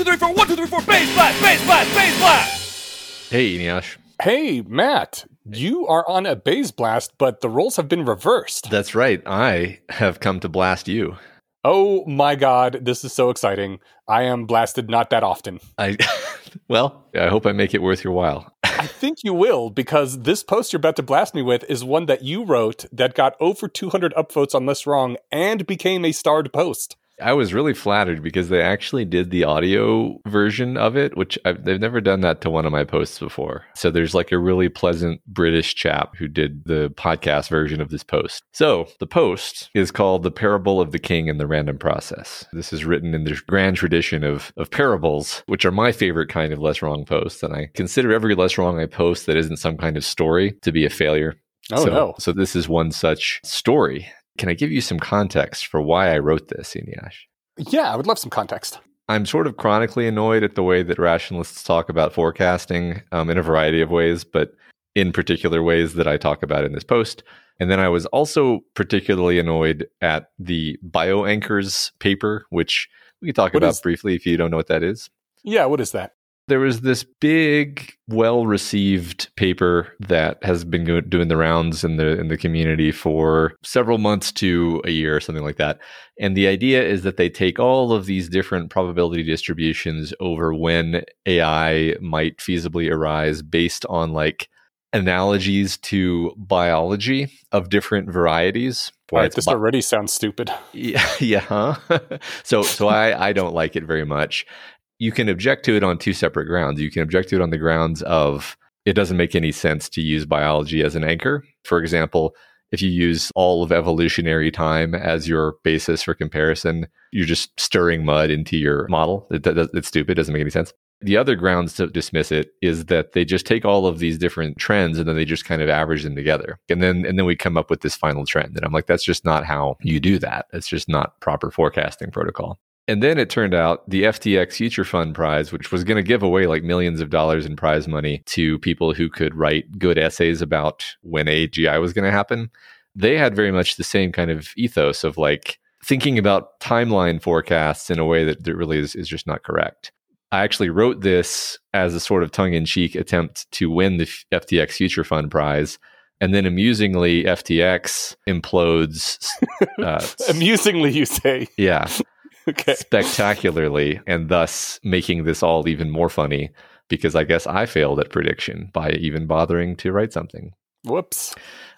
two, three, four, one, two, three, four, Bayes blast, Bayes blast, Bayes blast. Hey, Eneasz. Hey, Matt, you are on a Bayes Blast, but the roles have been reversed. That's right. I have come to blast you. Oh my god, this is so exciting. I am blasted not that often. I well, I hope I make it worth your while. I think you will because this post you're about to blast me with is one that you wrote that got over 200 upvotes on Less Wrong and became a starred post. I was really flattered because they actually did the audio version of it, which I've, they've never done that to one of my posts before. So there's like a really pleasant British chap who did the podcast version of this post. So the post is called The Parable of the King and the Random Process. This is written in the grand tradition of, of parables, which are my favorite kind of less wrong posts. And I consider every less wrong I post that isn't some kind of story to be a failure. Oh, so, no. So this is one such story. Can I give you some context for why I wrote this, Eneasz? Yeah, I would love some context. I'm sort of chronically annoyed at the way that rationalists talk about forecasting um, in a variety of ways, but in particular ways that I talk about in this post. And then I was also particularly annoyed at the bioanchors paper, which we can talk What about is- briefly if you don't know what that is. Yeah, what is that? There was this big, well received paper that has been go- doing the rounds in the in the community for several months to a year or something like that. And the idea is that they take all of these different probability distributions over when AI might feasibly arise based on like analogies to biology of different varieties. Right, this bi- already sounds stupid. yeah, yeah. Huh? so, so I, I don't like it very much. You can object to it on two separate grounds. You can object to it on the grounds of it doesn't make any sense to use biology as an anchor. For example, if you use all of evolutionary time as your basis for comparison, you're just stirring mud into your model. It, it's stupid. It doesn't make any sense. The other grounds to dismiss it is that they just take all of these different trends and then they just kind of average them together. And then and then we come up with this final trend. And I'm like, that's just not how you do that. It's just not proper forecasting protocol. And then it turned out the FTX Future Fund Prize, which was going to give away like millions of dollars in prize money to people who could write good essays about when AGI was going to happen, they had very much the same kind of ethos of like thinking about timeline forecasts in a way that, that really is, is just not correct. I actually wrote this as a sort of tongue in cheek attempt to win the FTX Future Fund Prize. And then amusingly, FTX implodes. Uh, Amusingly, you say. yeah, Okay. spectacularly, and thus making this all even more funny because I guess I failed at prediction by even bothering to write something. Whoops.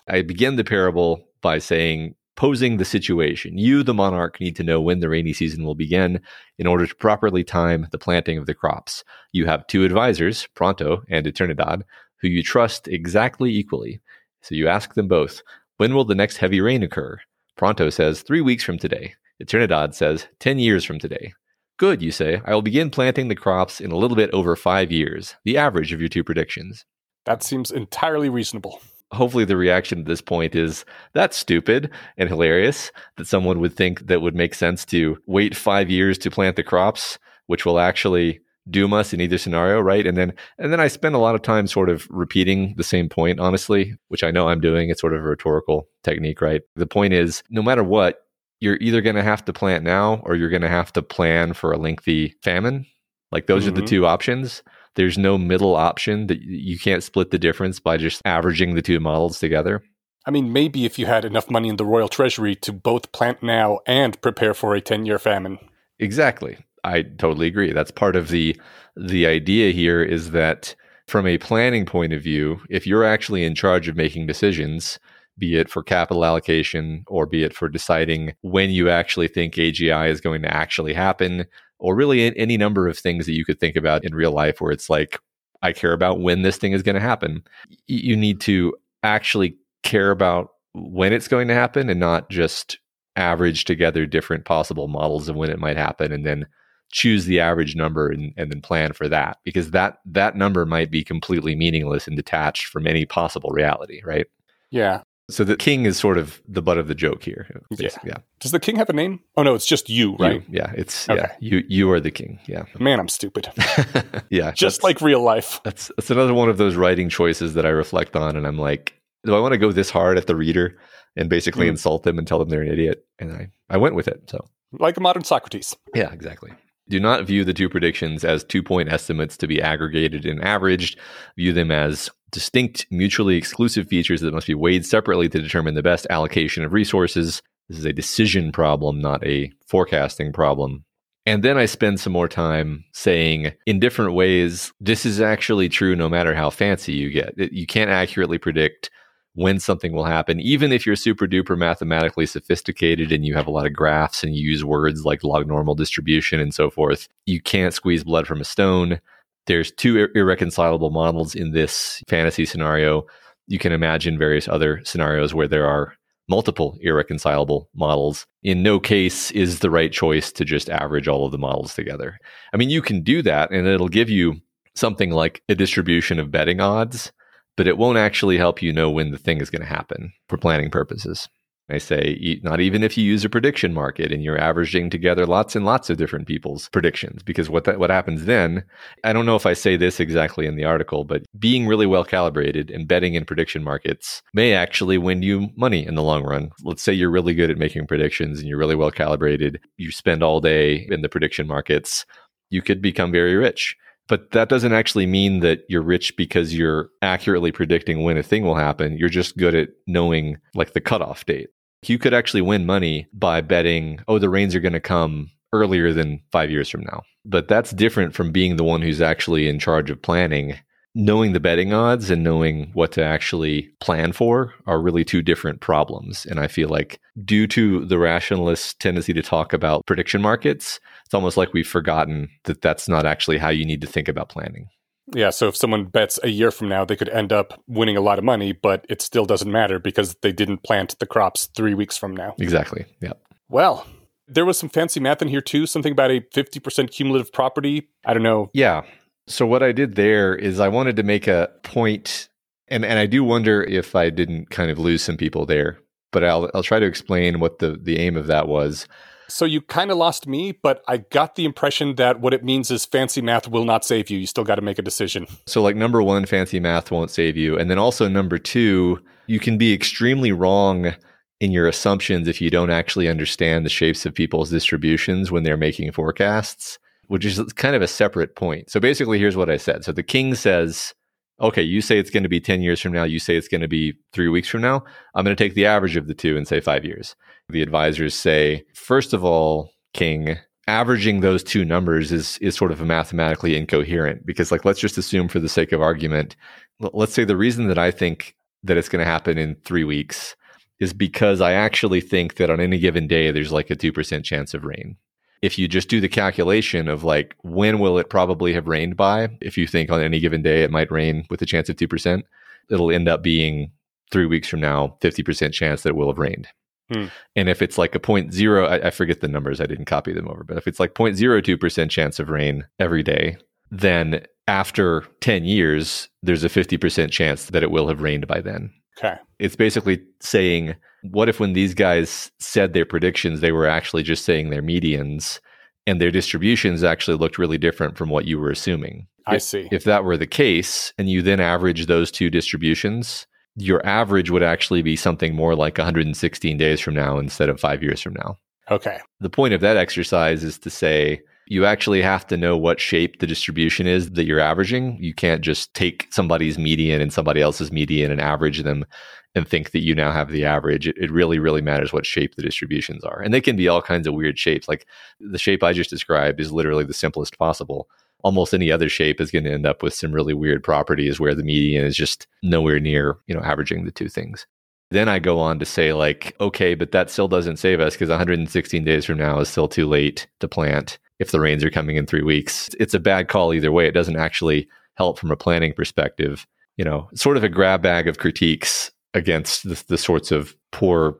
I begin the parable by saying, posing the situation. You, the monarch, need to know when the rainy season will begin in order to properly time the planting of the crops. You have two advisors, Pronto and Eternidad, who you trust exactly equally. So you ask them both, when will the next heavy rain occur? Pronto says, three weeks from today. Eternidad says, 10 years from today. Good, you say. I will begin planting the crops in a little bit over five years, the average of your two predictions That seems entirely reasonable. hopefully the reaction at this point is that's stupid and hilarious that someone would think that would make sense to wait five years to plant the crops which will actually doom us in either scenario right and then and then i spend a lot of time sort of repeating the same point honestly which i know i'm doing it's sort of a rhetorical technique right the point is no matter what you're either going to have to plant now or you're going to have to plan for a lengthy famine like those are the Mhm. two options there's no middle option that you can't split the difference by just averaging the two models together. I mean, maybe if you had enough money in the royal treasury to both plant now and prepare for a 10 year famine. Exactly. I totally agree. That's part of the the idea here is that from a planning point of view, if you're actually in charge of making decisions, be it for capital allocation or be it for deciding when you actually think AGI is going to actually happen, or really any number of things that you could think about in real life where it's like, I care about when this thing is going to happen. You need to actually care about when it's going to happen and not just average together different possible models of when it might happen and then choose the average number and, and then plan for that because that that number might be completely meaningless and detached from any possible reality right Yeah. So the king is sort of the butt of the joke here Yeah. yeah Does the king have a name? Oh, no, it's just you, right? You- yeah it's Okay. yeah you you are the king yeah Man, I'm stupid. yeah Just like real life. that's that's another one of those writing choices that i reflect on and i'm like do i want to go this hard at the reader and basically Mm. insult them and tell them they're an idiot and i i went with it so Like a modern Socrates. yeah exactly Do not view the two predictions as two point estimates to be aggregated and averaged. View them as distinct, mutually exclusive features that must be weighed separately to determine the best allocation of resources. This is a decision problem, not a forecasting problem. And then I spend some more time saying in different ways, this is actually true no matter how fancy you get. You can't accurately predict when something will happen, even if you're super duper mathematically sophisticated and you have a lot of graphs and you use words like log normal distribution and so forth. You can't squeeze blood from a stone. There's two ir- irreconcilable models in this fantasy scenario. You can imagine various other scenarios where there are multiple irreconcilable models. In no case is the right choice to just average all of the models together. I mean, you can do that and it'll give you something like a distribution of betting odds, but it won't actually help you know when the thing is going to happen for planning purposes. I say, not even if you use a prediction market and you're averaging together lots and lots of different people's predictions, because what that, what happens then, I don't know if I say this exactly in the article, but being really well calibrated and betting in prediction markets may actually win you money in the long run. Let's say you're really good at making predictions and you're really well calibrated. You spend all day in the prediction markets. You could become very rich. But that doesn't actually mean that you're rich because you're accurately predicting when a thing will happen. You're just good at knowing like the cutoff date. You could actually win money by betting, oh, the rains are going to come earlier than five years from now. But that's different from being the one who's actually in charge of planning. Knowing the betting odds and knowing what to actually plan for are really two different problems. And I feel like, due to the rationalist tendency to talk about prediction markets, it's almost like we've forgotten that that's not actually how you need to think about planning. Yeah, so if someone bets a year from now, they could end up winning a lot of money, but it still doesn't matter because they didn't plant the crops three weeks from now. Exactly. Yeah. Well, there was some fancy math in here too, something about a 50% cumulative property. I don't know. Yeah. So what I did there is I wanted to make a point and and I do wonder if I didn't kind of lose some people there, but I'll I'll try to explain what the the aim of that was. So you kind of lost me, but I got the impression that what it means is fancy math will not save you. You still got to make a decision. So, like, number one, fancy math won't save you. And then also, number two, you can be extremely wrong in your assumptions if you don't actually understand the shapes of people's distributions when they're making forecasts, which is kind of a separate point. So, basically, here's what I said. So, the king says, okay, you say it's going to be 10 years from now, you say it's going to be three weeks from now. I'm going to take the average of the two and say five years the advisors say, first of all, King, averaging those two numbers is is sort of mathematically incoherent because like let's just assume for the sake of argument, let's say the reason that I think that it's going to happen in 3 weeks is because I actually think that on any given day there's like a 2% chance of rain. If you just do the calculation of like when will it probably have rained by, if you think on any given day it might rain with a chance of 2%, it'll end up being 3 weeks from now 50% chance that it will have rained. Hmm. And if it's like a point zero, I, I, forget the numbers, I didn't copy them over, but if it's like 0.02% chance of rain every day, then after 10 years, there's a 50% chance that it will have rained by then. Okay. It's basically saying, what if when these guys said their predictions, they were actually just saying their medians and their distributions actually looked really different from what you were assuming? I if, see. If that were the case, and you then average those two distributions, your average would actually be something more like 116 days from now instead of five years from now. Okay. The point of that exercise is to say you actually have to know what shape the distribution is that you're averaging. You can't just take somebody's median and somebody else's median and average them and think that you now have the average. It, it really, really matters what shape the distributions are. And they can be all kinds of weird shapes. Like the shape I just described is literally the simplest possible almost any other shape is going to end up with some really weird properties where the median is just nowhere near, you know, averaging the two things. Then I go on to say, like, okay, but that still doesn't save us because 116 days from now is still too late to plant if the rains are coming in three weeks. It's a bad call either way. It doesn't actually help from a planning perspective. You know, sort of a grab bag of critiques against the, the sorts of poor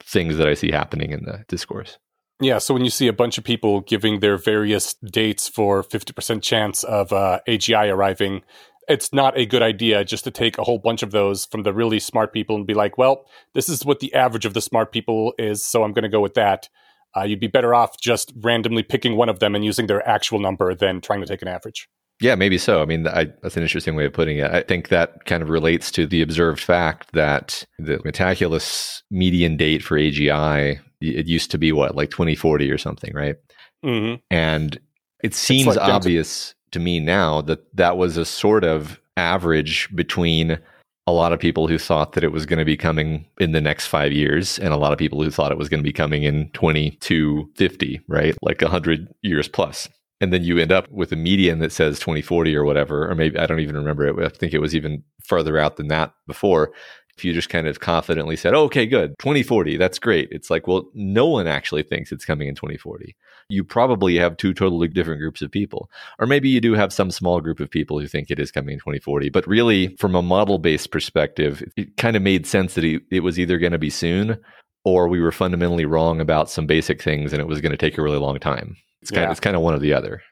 things that I see happening in the discourse. Yeah, so when you see a bunch of people giving their various dates for 50% chance of uh, AGI arriving, it's not a good idea just to take a whole bunch of those from the really smart people and be like, well, this is what the average of the smart people is, so I'm going to go with that. Uh, you'd be better off just randomly picking one of them and using their actual number than trying to take an average. Yeah, maybe so. I mean, I, that's an interesting way of putting it. I think that kind of relates to the observed fact that the Metaculus median date for AGI it used to be what like 2040 or something right mm-hmm. and It seems like down to- obvious to me now that that was a sort of average between a lot of people who thought that it was going to be coming in the next five years and a lot of people who thought it was going to be coming in 2250, right? Like 100 years plus. And then you end up with a median that says 2040 or whatever, or maybe I don't even remember it. I think it was even further out than that before. If you just kind of confidently said, oh, okay, good, 2040, that's great. It's like, well, no one actually thinks it's coming in 2040. You probably have two totally different groups of people. Or maybe you do have some small group of people who think it is coming in 2040. But really, from a model based perspective, it kind of made sense that it, was either going to be soon or we were fundamentally wrong about some basic things and it was going to take a really long time. It's kind, Yeah. of, it's kind of one or the other.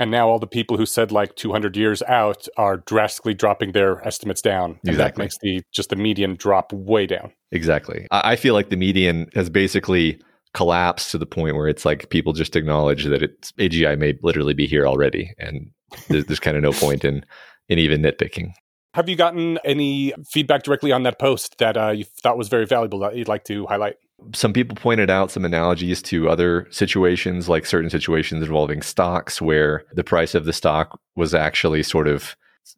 And now all the people who said like 200 years out are drastically dropping their estimates down. And that Exactly. makes the just the median drop way down. Exactly. I, I feel like the median has basically collapsed to the point where it's like people just acknowledge that it's AGI may literally be here already, and there's, there's kind of no point in in even nitpicking. Have you gotten any feedback directly on that post that uh, you thought was very valuable that you'd like to highlight? Some people pointed out some analogies to other situations, like certain situations involving stocks, where the price of the stock was actually sort of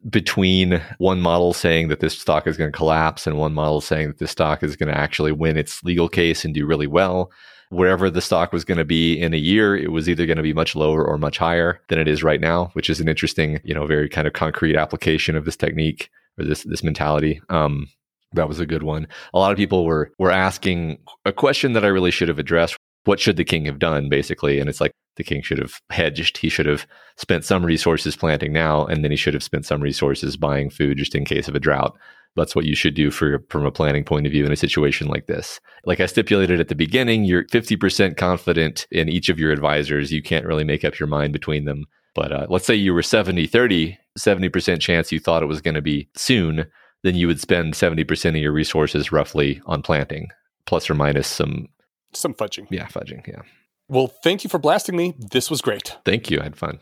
between one model saying that this stock is going to collapse and one model saying that this stock is going to actually win its legal case and do really well. Wherever the stock was going to be in a year, it was either going to be much lower or much higher than it is right now, which is an interesting, you know, very kind of concrete application of this technique or this this mentality. Um, that was a good one. A lot of people were were asking a question that I really should have addressed. What should the king have done, basically? And it's like the king should have hedged. He should have spent some resources planting now, and then he should have spent some resources buying food just in case of a drought. That's what you should do for from a planning point of view in a situation like this. Like I stipulated at the beginning, you're 50% confident in each of your advisors. You can't really make up your mind between them. But uh, let's say you were 70 30, 70% chance you thought it was going to be soon, then you would spend 70% of your resources roughly on planting, plus or minus some, Some fudging. yeah, fudging. Yeah. Well, thank you for blasting me. This was great. Thank you. I had fun.